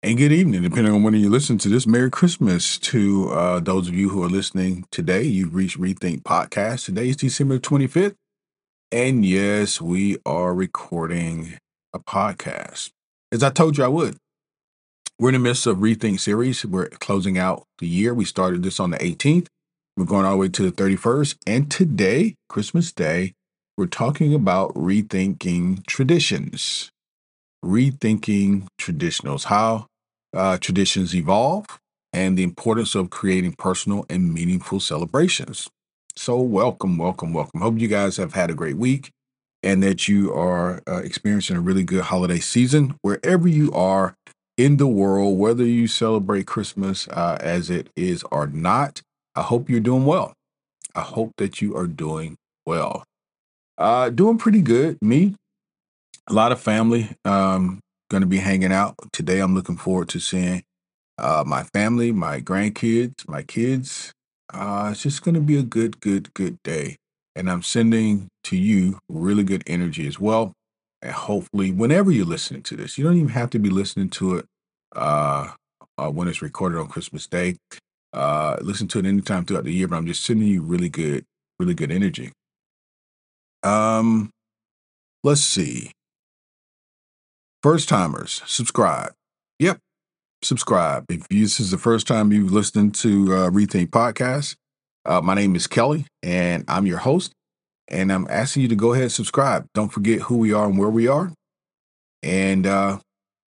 and good evening, depending on when you listen to this. Merry Christmas to uh, those of you who are listening today. You've reached Rethink Podcast. Today is December 25th. And yes, we are recording a podcast. As I told you I would. We're in the midst of Rethink series. We're closing out the year. We started this on the 18th. We're going all the way to the 31st. And today, Christmas Day, we're talking about rethinking traditions rethinking traditionals, how uh, traditions evolve, and the importance of creating personal and meaningful celebrations. So, welcome, welcome, welcome. Hope you guys have had a great week and that you are uh, experiencing a really good holiday season wherever you are in the world, whether you celebrate Christmas uh, as it is or not. I hope you're doing well. I hope that you are doing well. Uh, doing pretty good. Me, a lot of family. Um, going to be hanging out today. I'm looking forward to seeing uh, my family, my grandkids, my kids. Uh, it's just going to be a good, good, good day. And I'm sending to you really good energy as well. And hopefully, whenever you're listening to this, you don't even have to be listening to it uh, uh, when it's recorded on Christmas Day. Uh, listen to it anytime throughout the year, but I'm just sending you really good, really good energy. Um, let's see. First timers, subscribe. Yep, subscribe. If this is the first time you've listened to uh, Rethink Podcast, uh, my name is Kelly, and I'm your host. And I'm asking you to go ahead and subscribe. Don't forget who we are and where we are. And uh,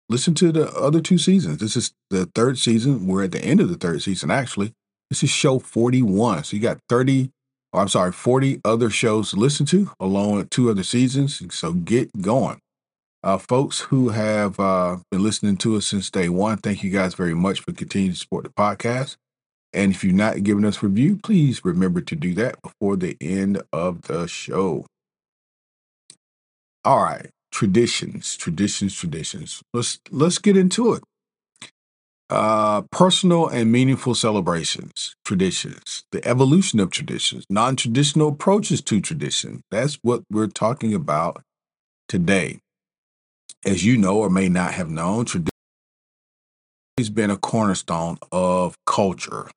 listen to the other two seasons. This is the third season. We're at the end of the third season, actually. This is show 41. So you got 30, or I'm sorry, 40 other shows to listen to, along with two other seasons. So get going. Uh, folks who have uh, been listening to us since day one, thank you guys very much for continuing to support the podcast. And if you're not giving us review, please remember to do that before the end of the show. All right, traditions, traditions, traditions. Let's let's get into it. Uh, personal and meaningful celebrations, traditions, the evolution of traditions, non-traditional approaches to tradition. That's what we're talking about today as you know or may not have known, tradition has been a cornerstone of culture,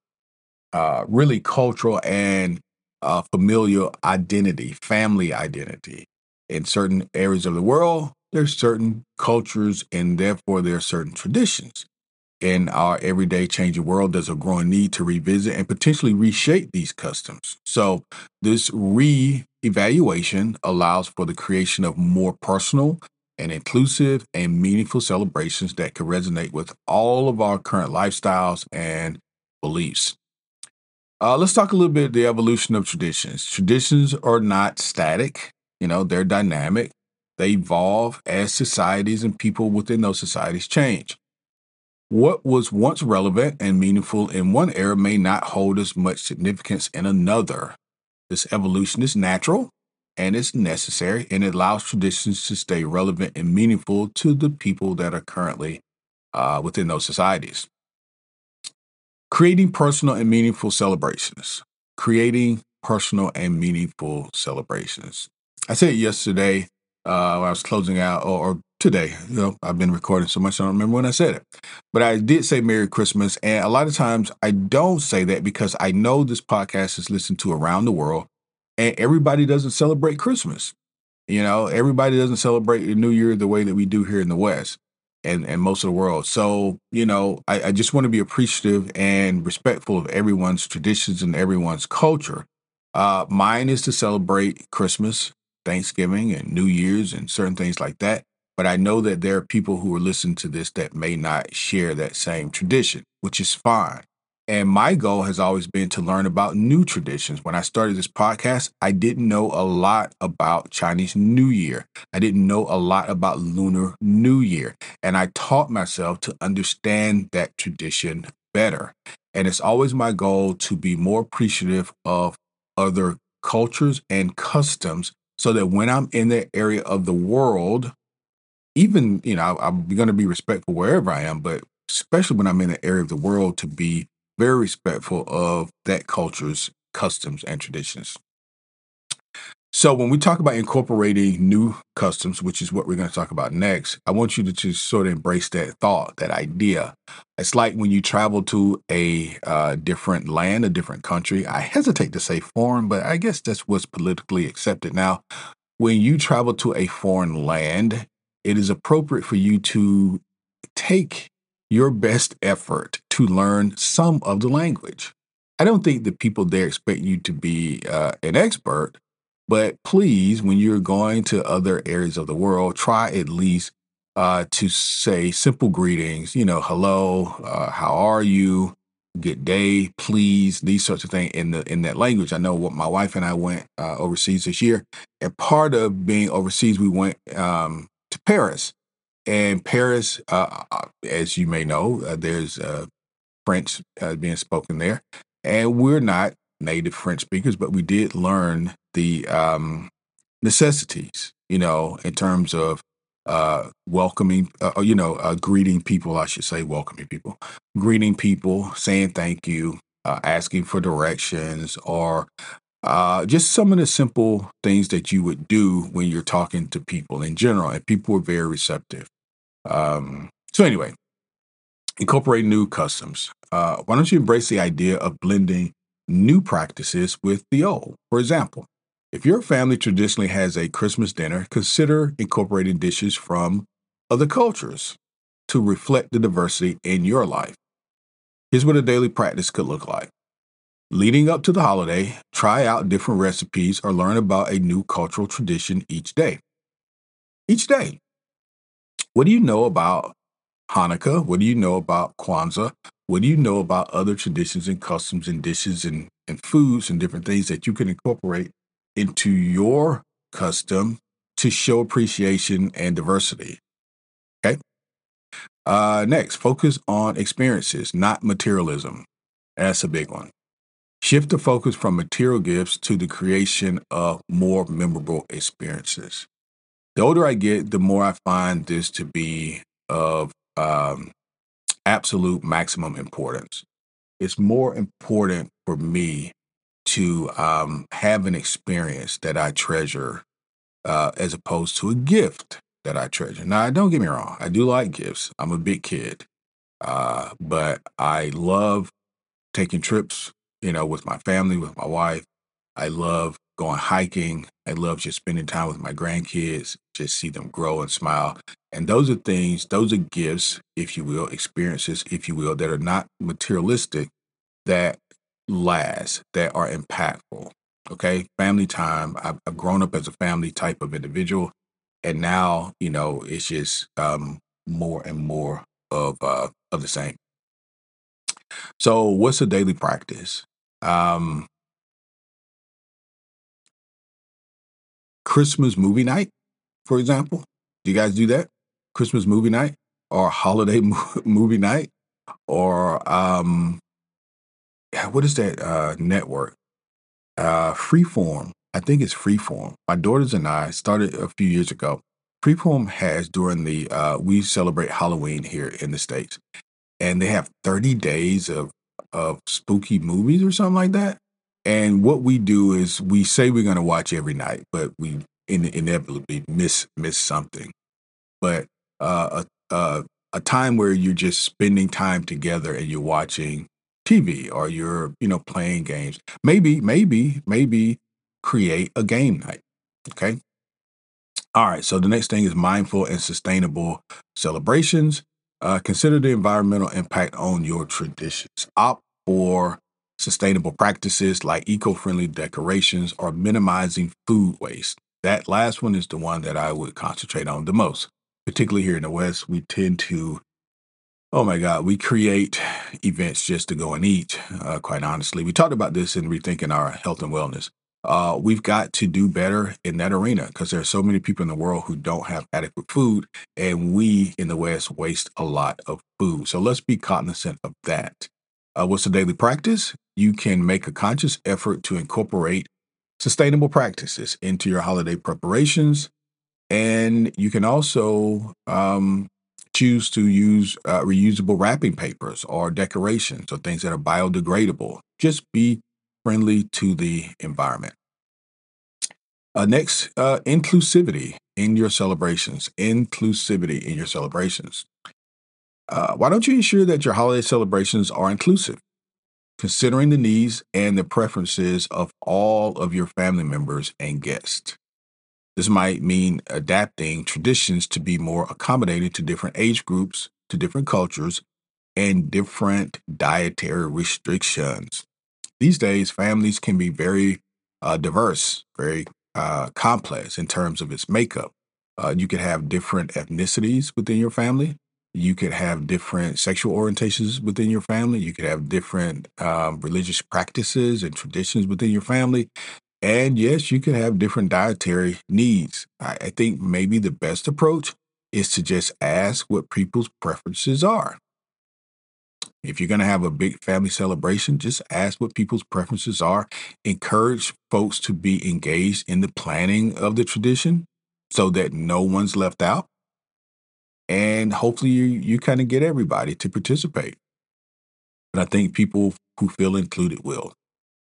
uh, really cultural and uh, familial identity, family identity. In certain areas of the world, there's certain cultures and therefore there are certain traditions. In our everyday changing world, there's a growing need to revisit and potentially reshape these customs. So, this re evaluation allows for the creation of more personal and inclusive and meaningful celebrations that can resonate with all of our current lifestyles and beliefs. Uh, let's talk a little bit the evolution of traditions. Traditions are not static, you know, they're dynamic. They evolve as societies and people within those societies change. What was once relevant and meaningful in one era may not hold as much significance in another. This evolution is natural and it's necessary and it allows traditions to stay relevant and meaningful to the people that are currently uh, within those societies. Creating personal and meaningful celebrations. Creating personal and meaningful celebrations. I said yesterday uh, when I was closing out, or, or today, you know, I've been recording so much I don't remember when I said it. But I did say Merry Christmas. And a lot of times I don't say that because I know this podcast is listened to around the world and everybody doesn't celebrate Christmas. You know, everybody doesn't celebrate New Year the way that we do here in the West. and, and most of the world. So, you know, I, I just want to be appreciative and respectful of everyone's traditions and everyone's culture. Uh, mine is to celebrate Christmas, Thanksgiving, and New Year's and certain things like that. But I know that there are people who are listening to this that may not share that same tradition, which is fine. And my goal has always been to learn about new traditions. When I started this podcast, I didn't know a lot about Chinese New Year. I didn't know a lot about Lunar New Year. And I taught myself to understand that tradition better. And it's always my goal to be more appreciative of other cultures and customs so that when I'm in that area of the world, even, you know, I'm going to be respectful wherever I am, but especially when I'm in an area of the world to be very respectful of that culture's customs and traditions. So, when we talk about incorporating new customs, which is what we're going to talk about next, I want you to just sort of embrace that thought, that idea. It's like when you travel to a uh, different land, a different country. I hesitate to say foreign, but I guess that's what's politically accepted now. When you travel to a foreign land, it is appropriate for you to take your best effort to learn some of the language. I don't think the people there expect you to be uh, an expert, but please, when you're going to other areas of the world, try at least uh, to say simple greetings, you know, hello, uh, how are you? Good day, please, these sorts of things in the in that language. I know what my wife and I went uh, overseas this year, and part of being overseas, we went um, to Paris, and Paris, uh, uh, as you may know, uh, there's uh, French uh, being spoken there. And we're not native French speakers, but we did learn the um, necessities, you know, in terms of uh, welcoming, uh, you know, uh, greeting people, I should say, welcoming people, greeting people, saying thank you, uh, asking for directions, or uh, just some of the simple things that you would do when you're talking to people in general. And people were very receptive. Um, so, anyway, incorporate new customs. Uh, why don't you embrace the idea of blending new practices with the old? For example, if your family traditionally has a Christmas dinner, consider incorporating dishes from other cultures to reflect the diversity in your life. Here's what a daily practice could look like. Leading up to the holiday, try out different recipes or learn about a new cultural tradition each day. Each day. What do you know about Hanukkah? What do you know about Kwanzaa? What do you know about other traditions and customs and dishes and, and foods and different things that you can incorporate into your custom to show appreciation and diversity? Okay. Uh, next, focus on experiences, not materialism. That's a big one. Shift the focus from material gifts to the creation of more memorable experiences. The older I get, the more I find this to be of um, absolute maximum importance. It's more important for me to um, have an experience that I treasure uh, as opposed to a gift that I treasure. Now, don't get me wrong, I do like gifts. I'm a big kid, uh, but I love taking trips, you know, with my family, with my wife. I love going hiking. I love just spending time with my grandkids, just see them grow and smile. And those are things, those are gifts, if you will, experiences, if you will, that are not materialistic, that last, that are impactful. Okay. Family time. I've, I've grown up as a family type of individual. And now, you know, it's just um, more and more of uh, of the same. So, what's a daily practice? Um, Christmas movie night, for example. Do you guys do that? Christmas movie night or holiday movie night or um what is that uh network? Uh Freeform. I think it's Freeform. My daughters and I started a few years ago. Freeform has during the uh we celebrate Halloween here in the States. And they have 30 days of of spooky movies or something like that. And what we do is we say we're going to watch every night, but we in, inevitably miss miss something. But uh, a, a a time where you're just spending time together and you're watching TV or you're you know playing games. Maybe maybe maybe create a game night. Okay. All right, so the next thing is mindful and sustainable celebrations. Uh, consider the environmental impact on your traditions. Opt for sustainable practices like eco friendly decorations or minimizing food waste. That last one is the one that I would concentrate on the most. Particularly here in the West, we tend to Oh my God, we create events just to go and eat, uh, quite honestly. We talked about this in Rethinking Our Health and Wellness. Uh, we've got to do better in that arena because there are so many people in the world who don't have adequate food, and we in the West waste a lot of food. So let's be cognizant of that. Uh, what's the daily practice? You can make a conscious effort to incorporate sustainable practices into your holiday preparations and you can also um, choose to use uh, reusable wrapping papers or decorations or things that are biodegradable. Just be friendly to the environment. Uh, next, uh, inclusivity in your celebrations. Inclusivity in your celebrations. Uh, why don't you ensure that your holiday celebrations are inclusive, considering the needs and the preferences of all of your family members and guests? This might mean adapting traditions to be more accommodating to different age groups, to different cultures, and different dietary restrictions. These days, families can be very uh, diverse, very uh, complex in terms of its makeup. Uh, you could have different ethnicities within your family. You could have different sexual orientations within your family. You could have different um, religious practices and traditions within your family. And yes, you can have different dietary needs. I, I think maybe the best approach is to just ask what people's preferences are. If you're going to have a big family celebration, just ask what people's preferences are. Encourage folks to be engaged in the planning of the tradition so that no one's left out. And hopefully, you, you kind of get everybody to participate. But I think people who feel included will.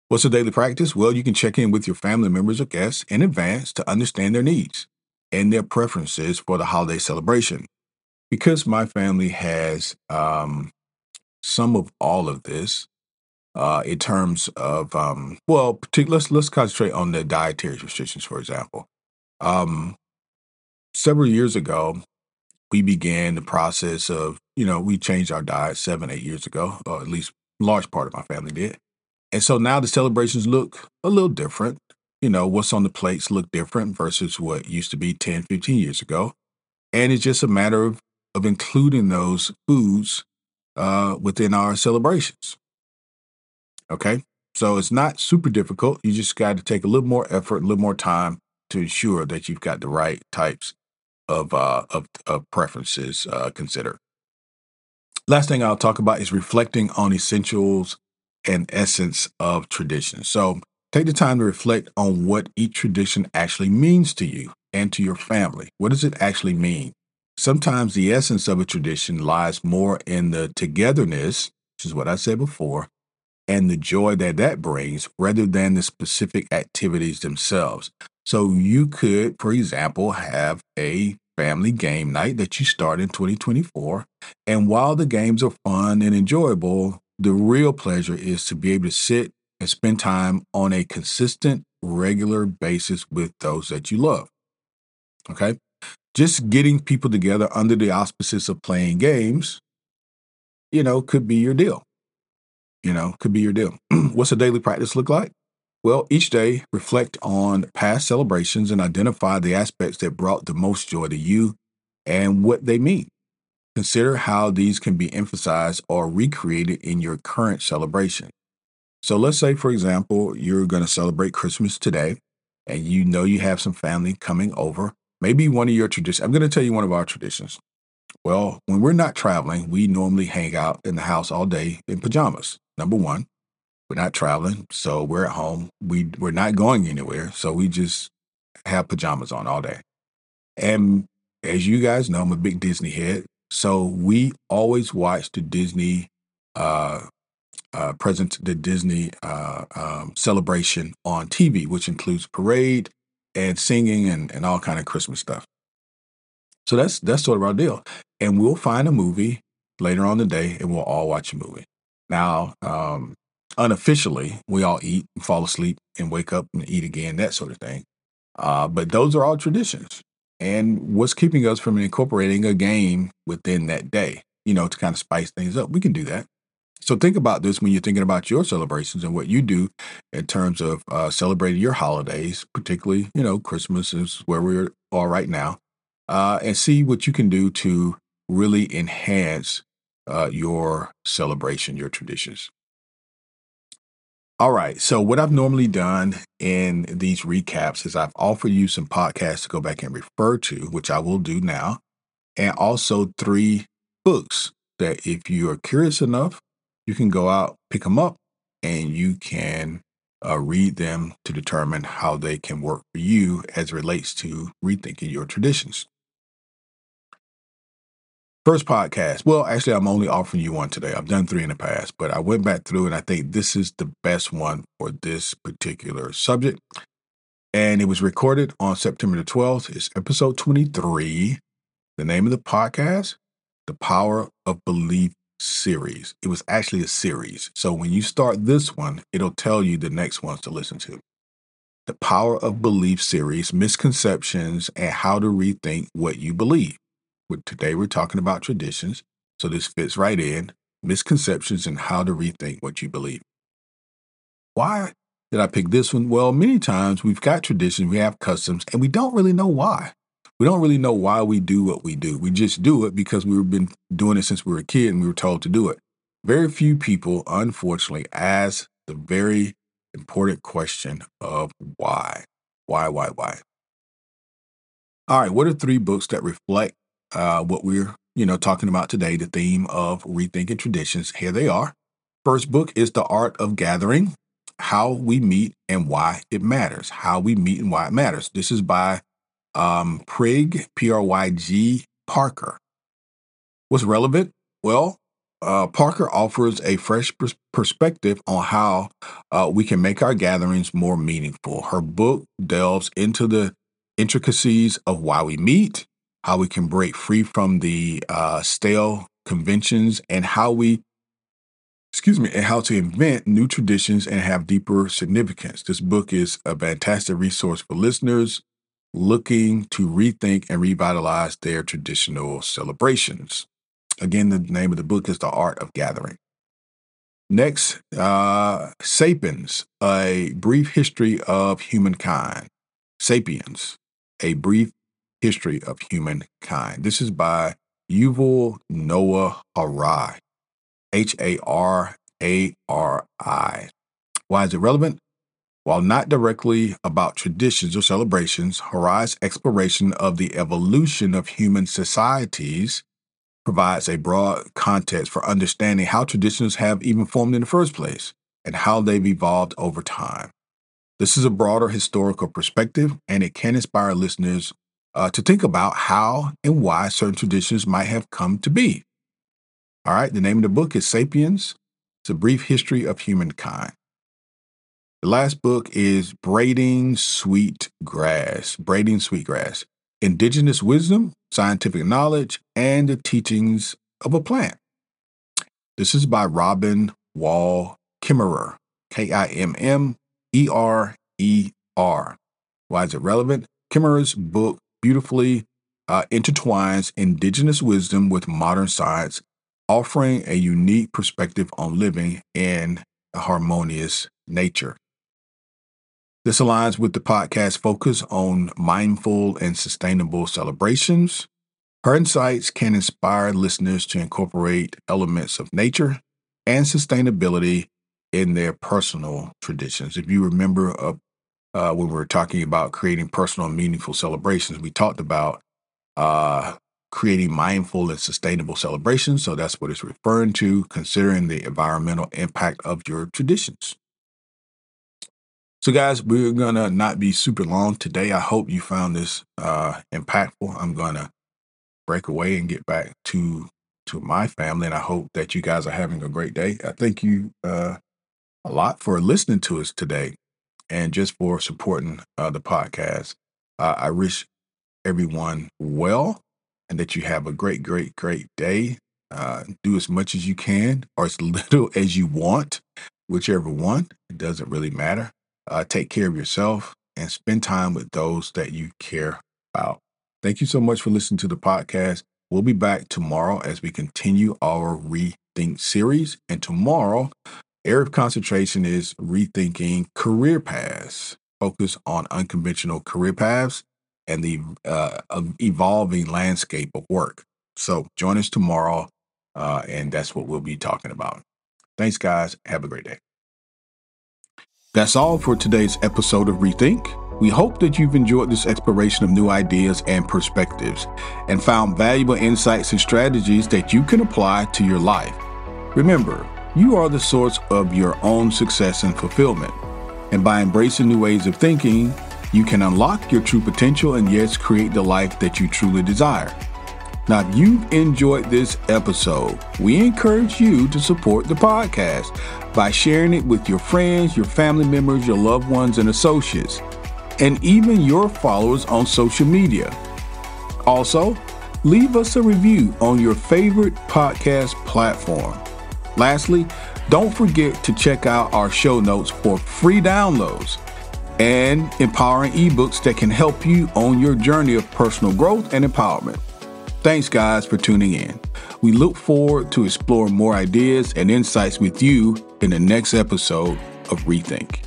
What's a daily practice? Well, you can check in with your family members or guests in advance to understand their needs and their preferences for the holiday celebration. Because my family has um, some of all of this, uh, in terms of um, well, let's let's concentrate on the dietary restrictions, for example. Um, several years ago, we began the process of you know we changed our diet seven eight years ago, or at least large part of my family did, and so now the celebrations look a little different. You know, what's on the plates look different versus what used to be 10, 15 years ago. And it's just a matter of, of including those foods uh, within our celebrations. Okay. So it's not super difficult. You just got to take a little more effort, a little more time to ensure that you've got the right types of uh, of, of preferences uh, considered. Last thing I'll talk about is reflecting on essentials and essence of tradition. So take the time to reflect on what each tradition actually means to you and to your family. What does it actually mean? Sometimes the essence of a tradition lies more in the togetherness, which is what I said before, and the joy that that brings rather than the specific activities themselves. So you could, for example, have a family game night that you start in 2024. And while the games are fun and enjoyable, the real pleasure is to be able to sit and spend time on a consistent, regular basis with those that you love. Okay. Just getting people together under the auspices of playing games, you know, could be your deal. You know, could be your deal. What's a daily practice look like? Well, each day, reflect on past celebrations and identify the aspects that brought the most joy to you and what they mean. Consider how these can be emphasized or recreated in your current celebration. So, let's say, for example, you're going to celebrate Christmas today and you know you have some family coming over. Maybe one of your traditions, I'm going to tell you one of our traditions. Well, when we're not traveling, we normally hang out in the house all day in pajamas. Number one, we're not traveling, so we're at home. We, we're not going anywhere, so we just have pajamas on all day. And as you guys know, I'm a big Disney head. So we always watch the Disney uh, uh, present, the Disney uh, um, celebration on TV, which includes parade and singing and, and all kind of Christmas stuff. So that's that's sort of our deal. And we'll find a movie later on the day, and we'll all watch a movie. Now, um, unofficially, we all eat, and fall asleep, and wake up and eat again, that sort of thing. Uh, but those are all traditions. and what's keeping us from incorporating a game within that day, you know, to kind of spice things up. We can do that. So think about this when you're thinking about your celebrations and what you do in terms of uh, celebrating your holidays, particularly, you know, Christmas is where we are right now, uh, and see what you can do to really enhance uh, your celebration, your traditions. All right. So, what I've normally done in these recaps is I've offered you some podcasts to go back and refer to, which I will do now, and also three books that if you are curious enough, you can go out, pick them up, and you can uh, read them to determine how they can work for you as it relates to rethinking your traditions. First podcast. Well, actually, I'm only offering you one today. I've done three in the past, but I went back through and I think this is the best one for this particular subject. And it was recorded on September the 12th. It's episode 23. The name of the podcast, The Power of Belief series. It was actually a series. So when you start this one, it'll tell you the next ones to listen to. The Power of Belief series, misconceptions, and how to rethink what you believe today we're talking about traditions, so this fits right in misconceptions and how to rethink what you believe. Why did I pick this one? Well, many times we've got traditions, we have customs, and we don't really know why. We don't really know why we do what we do. We just do it because we've been doing it since we were a kid and we were told to do it. Very few people, unfortunately, ask the very important question of why. Why, why, why? All right, what are three books that reflect uh, what we're you know talking about today, the theme of rethinking traditions. Here they are. First book is The Art of Gathering: How We Meet and Why It Matters. How we meet and why it matters. This is by um, Pryg P R Y G Parker. What's relevant? Well, uh, Parker offers a fresh pers- perspective on how uh, we can make our gatherings more meaningful. Her book delves into the intricacies of why we meet, how we can break free from the uh, stale conventions, and how we, excuse me, and how to invent new traditions and have deeper significance. This book is a fantastic resource for listeners looking to rethink and revitalize their traditional celebrations. Again, the name of the book is The Art of Gathering. Next, uh, Sapiens, A Brief History of Humankind. Sapiens, A Brief History of Humankind. This is by Yuval Noah Harari, H A R A R I. Why is it relevant? While not directly about traditions or celebrations, Harari's exploration of the evolution of human societies provides a broad context for understanding how traditions have even formed in the first place and how they've evolved over time. This is a broader historical perspective, and it can inspire listeners uh, to think about how and why certain traditions might have come to be. All right, the name of the book is Sapiens. It's a brief history of humankind. The last book is Braiding Sweet Grass, Braiding Sweetgrass, Indigenous Wisdom, Scientific Knowledge, and the Teachings of a Plant. This is by Robin Wall Kimmerer, K I M M E R E R. Why is it relevant? Kimmerer's book beautifully uh, intertwines indigenous wisdom with modern science, offering a unique perspective on living in a harmonious nature. This aligns with the podcast focus on mindful and sustainable celebrations. Her insights can inspire listeners to incorporate elements of nature and sustainability in their personal traditions. If you remember uh, uh, when we were talking about creating personal and meaningful celebrations, we talked about uh, creating mindful and sustainable celebrations. So that's what it's referring to, considering the environmental impact of your traditions. So, guys, we're going to not be super long today. I hope you found this uh, impactful. I'm going to break away and get back to to my family, and I hope that you guys are having a great day. I thank you uh, a lot for listening to us today and just for supporting uh, the podcast. Uh, I wish everyone well and that you have a great, great, great day. Uh, do as much as you can or as little as you want, whichever one. It doesn't really matter. Uh, take care of yourself and spend time with those that you care about. Thank you so much for listening to the podcast. We'll be back tomorrow as we continue our Rethink series. And tomorrow, area of concentration is rethinking career paths, focus on unconventional career paths and the uh, evolving landscape of work. So join us tomorrow, uh, and that's what we'll be talking about. Thanks, guys. Have a great day. That's all for today's episode of Rethink. We hope that you've enjoyed this exploration of new ideas and perspectives and found valuable insights and strategies that you can apply to your life. Remember, you are the source of your own success and fulfillment. And by embracing new ways of thinking, you can unlock your true potential and yes, create the life that you truly desire. Now, if you've enjoyed this episode, we encourage you to support the podcast by sharing it with your friends, your family members, your loved ones, and associates and even your followers on social media. Also, leave us a review on your favorite podcast platform. Lastly, don't forget to check out our show notes for free downloads and empowering ebooks that can help you on your journey of personal growth and empowerment. Thanks, guys, for tuning in. We look forward to exploring more ideas and insights with you in the next episode of Rethink.